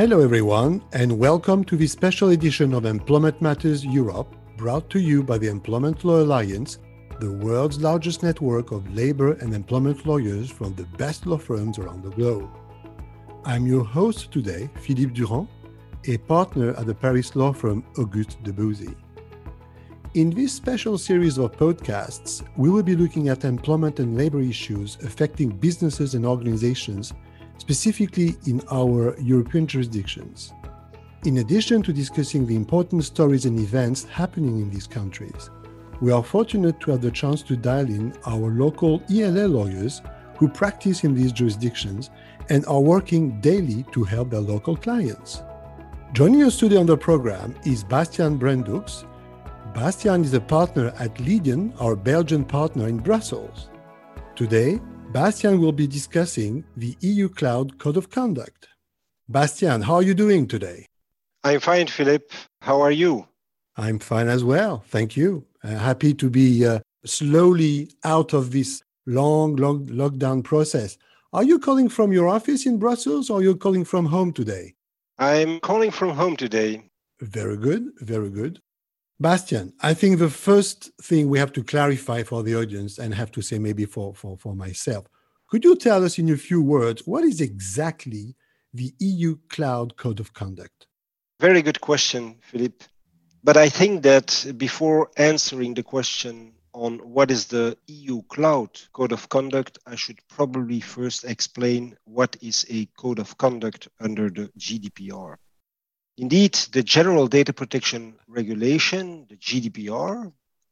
Hello, everyone, and welcome to this special edition of Employment Matters Europe, brought to you by the Employment Law Alliance, the world's largest network of labor and employment lawyers from the best law firms around the globe. I'm your host today, Philippe Durand, a partner at the Paris law firm August Debouzy. In this special series of podcasts, we will be looking at employment and labor issues affecting businesses and organizations specifically in our European jurisdictions. In addition to discussing the important stories and events happening in these countries, we are fortunate to have the chance to dial in our local ELA lawyers who practice in these jurisdictions and are working daily to help their local clients. Joining us today on the program is Bastiaan Bruyndonckx. Bastiaan is a partner at Lydian, our Belgian partner in Brussels. Today, Bastiaan will be discussing the EU Cloud Code of Conduct. Bastiaan, how are you doing today? I'm fine, Philip. How are you? I'm fine as well. Thank you. Uh, happy to be uh, slowly out of this long, long lockdown process. Are you calling from your office in Brussels or are you calling from home today? I'm calling from home today. Very good. Very good. Bastiaan, I think the first thing we have to clarify for the audience and have to say maybe for, for, for myself, could you tell us in a few words what is exactly the EU Cloud Code of Conduct? Very good question, Philippe. But I think that before answering the question on what is the EU Cloud Code of Conduct, I should probably first explain what is a code of conduct under the GDPR. Indeed, the General Data Protection Regulation, the GDPR,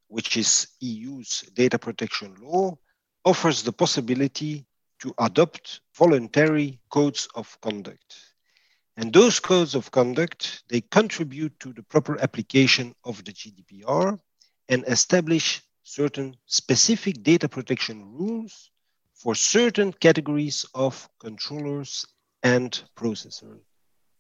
which is EU's data protection law, offers the possibility to adopt voluntary codes of conduct. And those codes of conduct, they contribute to the proper application of the GDPR and establish certain specific data protection rules for certain categories of controllers and processors.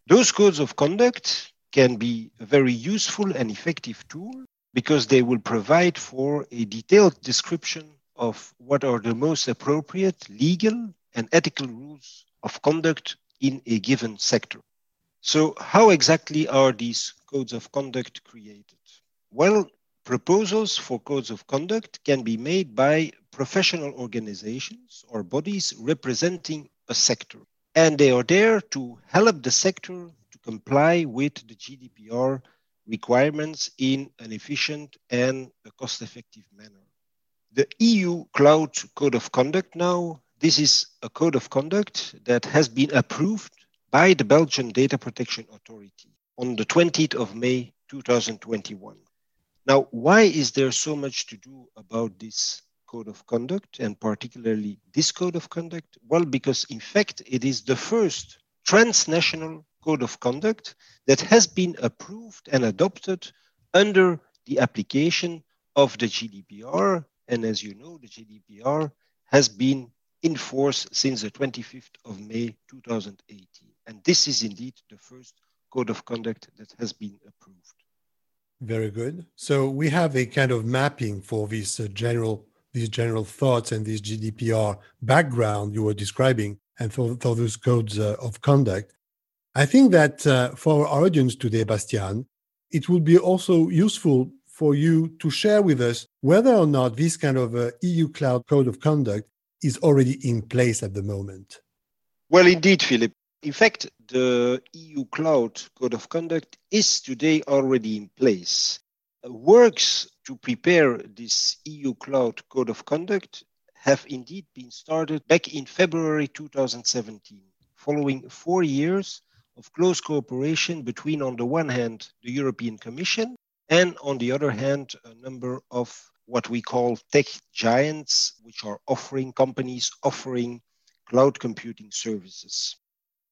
Those codes of conduct can be a very useful and effective tool because they will provide for a detailed description of what are the most appropriate legal and ethical rules of conduct in a given sector. So, how exactly are these codes of conduct created? Well, proposals for codes of conduct can be made by professional organizations or bodies representing a sector and they are there to help the sector to comply with the GDPR requirements in an efficient and a cost effective manner. The EU Cloud Code of Conduct now, this is a code of conduct that has been approved by the Belgian Data Protection Authority on the 20th of May 2021. Now, why is there so much to do about this code of conduct and particularly this code of conduct? Well, because in fact, it is the first transnational code of conduct that has been approved and adopted under the application of the GDPR. And as you know, the GDPR has been in force since the 25th of May 2018. And this is indeed the first code of conduct that has been approved. Very good. So we have a kind of mapping for this uh, general these general thoughts and this GDPR background you were describing and for, for those codes uh, of conduct. I think that uh, for our audience today, Bastiaan, it would be also useful for you to share with us whether or not this kind of uh, EU cloud code of conduct is already in place at the moment. Well, indeed, Philip. In fact, the EU cloud code of conduct is today already in place. Works to prepare this EU Cloud Code of Conduct have indeed been started back in February 2017, following four years of close cooperation between, on the one hand, the European Commission, and on the other hand, a number of what we call tech giants, which are offering companies offering cloud computing services.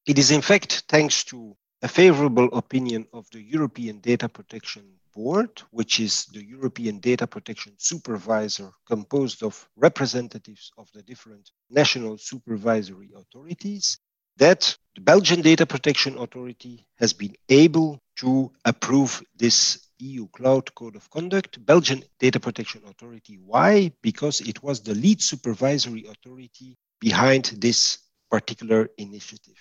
It is, in fact, thanks to a favorable opinion of the European Data Protection Board, which is the European Data Protection Supervisor, composed of representatives of the different national supervisory authorities, that the Belgian Data Protection Authority has been able to approve this EU Cloud Code of Conduct. Belgian Data Protection Authority. Why? Because it was the lead supervisory authority behind this particular initiative.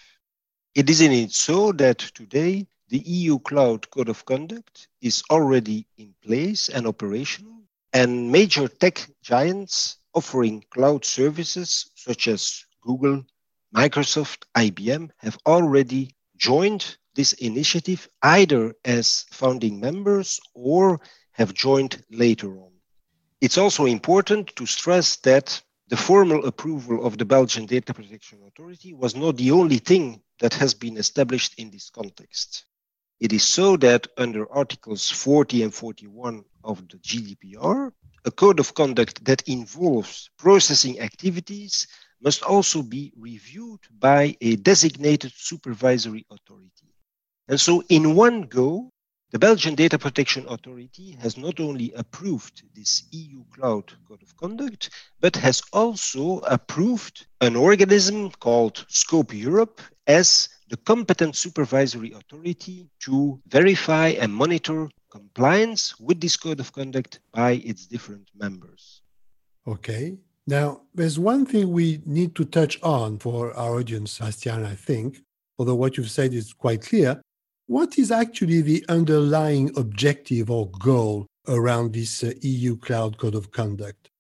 It is indeed so that today the EU Cloud Code of Conduct is already in place and operational, and major tech giants offering cloud services such as Google, Microsoft, IBM have already joined this initiative either as founding members or have joined later on. It's also important to stress that the formal approval of the Belgian Data Protection Authority was not the only thing that has been established in this context. It is so that under Articles 40 and 41 of the GDPR, a code of conduct that involves processing activities must also be reviewed by a designated supervisory authority. And so, in one go, the Belgian Data Protection Authority has not only approved this EU Cloud Code of Conduct, but has also approved an organism called Scope Europe as the competent supervisory authority to verify and monitor compliance with this code of conduct by its different members. Okay. Now, there's one thing we need to touch on for our audience, Bastiaan, I think, although what you've said is quite clear. What is actually the underlying objective or goal around this uh, EU Cloud Code of Conduct?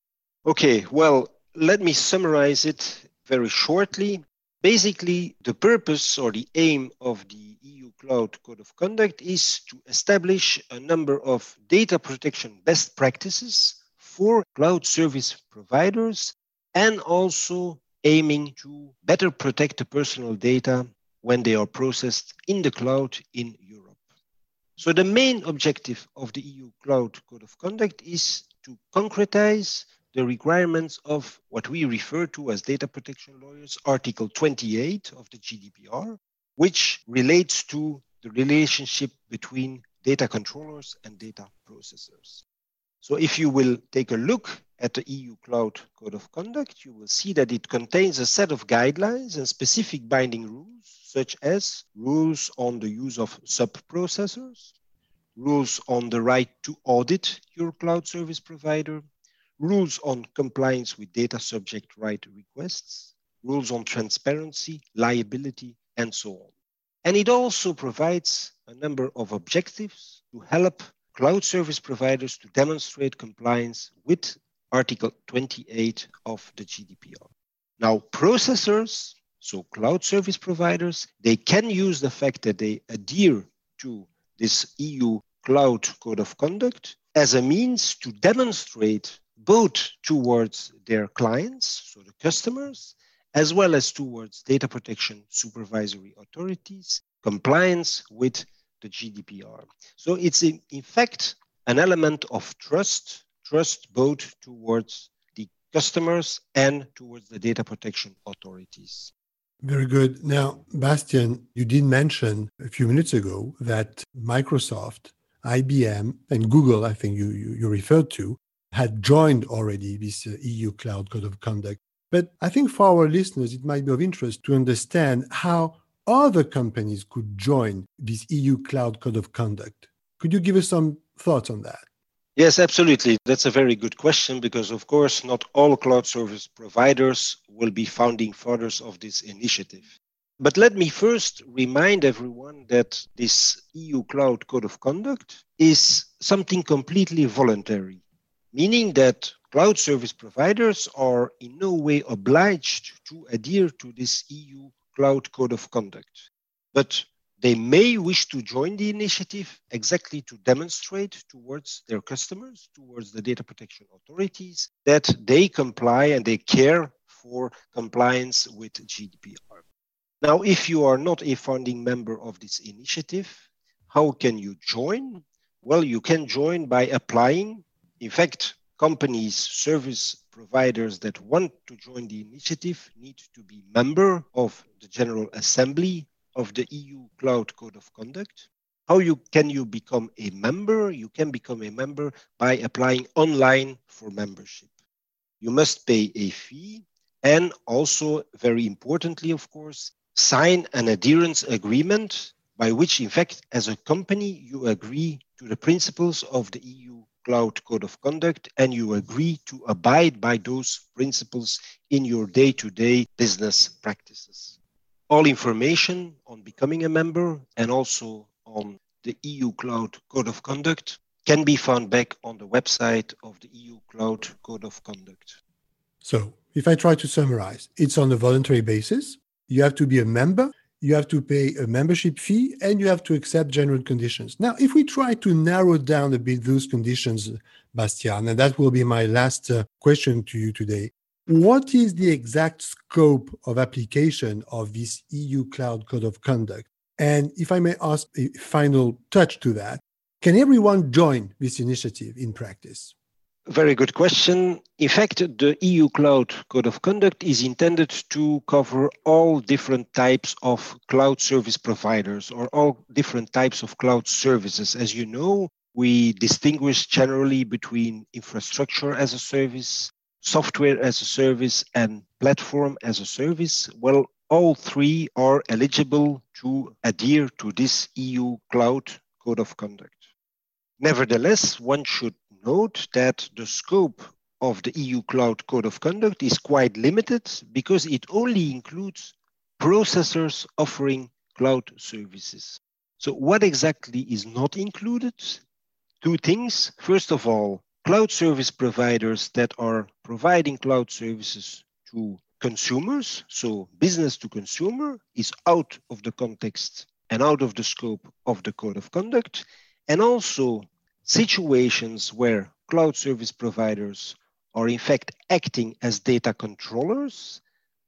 Okay, well, let me summarize it very shortly. Basically, the purpose or the aim of the EU Cloud Code of Conduct is to establish a number of data protection best practices for cloud service providers and also aiming to better protect the personal data when they are processed in the cloud in Europe. So, the main objective of the EU Cloud Code of Conduct is to concretize the requirements of what we refer to as data protection lawyers, Article 28 of the GDPR, which relates to the relationship between data controllers and data processors. So if you will take a look at the EU Cloud Code of Conduct, you will see that it contains a set of guidelines and specific binding rules, such as rules on the use of sub-processors, rules on the right to audit your cloud service provider, rules on compliance with data subject right requests, rules on transparency, liability, and so on. And it also provides a number of objectives to help cloud service providers to demonstrate compliance with Article 28 of the GDPR. Now, processors, so cloud service providers, they can use the fact that they adhere to this EU Cloud Code of Conduct as a means to demonstrate both towards their clients, so the customers, as well as towards data protection supervisory authorities, compliance with the GDPR. So it's in, in fact an element of trust, trust both towards the customers and towards the data protection authorities. Very good. Now, Bastiaan, you did mention a few minutes ago that Microsoft, IBM, and Google, I think you, you, you referred to, had joined already this uh, EU Cloud Code of Conduct. But I think for our listeners, it might be of interest to understand how other companies could join this EU Cloud Code of Conduct. Could you give us some thoughts on that? Yes, absolutely. That's a very good question because, of course, not all cloud service providers will be founding fathers of this initiative. But let me first remind everyone that this EU Cloud Code of Conduct is something completely voluntary meaning that cloud service providers are in no way obliged to adhere to this EU Cloud Code of Conduct. But they may wish to join the initiative exactly to demonstrate towards their customers, towards the data protection authorities, that they comply and they care for compliance with GDPR. Now, if you are not a founding member of this initiative, how can you join? Well, you can join by applying in fact, companies, service providers that want to join the initiative need to be member of the General Assembly of the EU Cloud Code of Conduct. How you can you become a member? You can become a member by applying online for membership. You must pay a fee and also very importantly of course sign an adherence agreement by which in fact as a company you agree to the principles of the EU Cloud Code of Conduct and you agree to abide by those principles in your day to day business practices. All information on becoming a member and also on the EU Cloud Code of Conduct can be found back on the website of the EU Cloud Code of Conduct. So, if I try to summarize, it's on a voluntary basis. You have to be a member, you have to pay a membership fee, and you have to accept general conditions. Now, if we try to narrow down a bit those conditions, Bastiaan, and that will be my last uh, question to you today. What is the exact scope of application of this EU Cloud Code of Conduct? And if I may ask a final touch to that, can everyone join this initiative in practice? Very good question. In fact, the EU Cloud Code of Conduct is intended to cover all different types of cloud service providers or all different types of cloud services. As you know, we distinguish generally between infrastructure as a service, software as a service and platform as a service, well, all three are eligible to adhere to this EU Cloud Code of Conduct. Nevertheless, one should note that the scope of the EU Cloud Code of Conduct is quite limited because it only includes processors offering cloud services. So, what exactly is not included? Two things. First of all, cloud service providers that are providing cloud services to consumers, so business to consumer, is out of the context and out of the scope of the code of conduct. And also situations where cloud service providers are in fact acting as data controllers,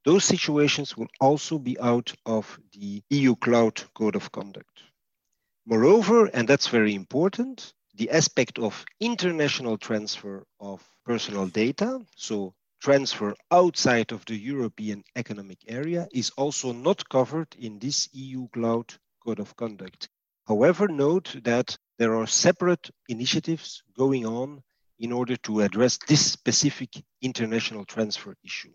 those situations will also be out of the EU Cloud Code of Conduct. Moreover, and that's very important, the aspect of international transfer of personal data, so transfer outside of the European Economic Area, is also not covered in this EU Cloud Code of Conduct. However, note that there are separate initiatives going on in order to address this specific international transfer issue.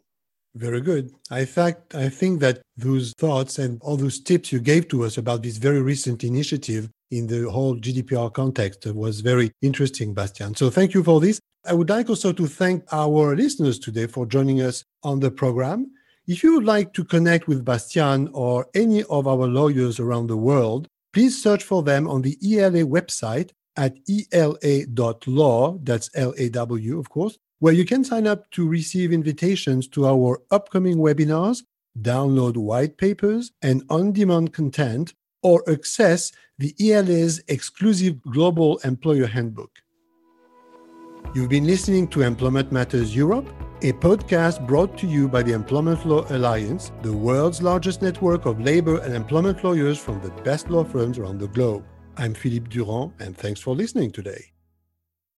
Very good. In fact, I think that those thoughts and all those tips you gave to us about this very recent initiative in the whole GDPR context was very interesting, Bastiaan. So thank you for this. I would like also to thank our listeners today for joining us on the program. If you would like to connect with Bastiaan or any of our lawyers around the world, please search for them on the ELA website at ela.law, that's L A W, of course, where you can sign up to receive invitations to our upcoming webinars, download white papers and on demand content, or access the ELA's exclusive Global Employer Handbook. You've been listening to Employment Matters Europe, a podcast brought to you by the Employment Law Alliance, the world's largest network of labor and employment lawyers from the best law firms around the globe. I'm Philippe Durand, and thanks for listening today.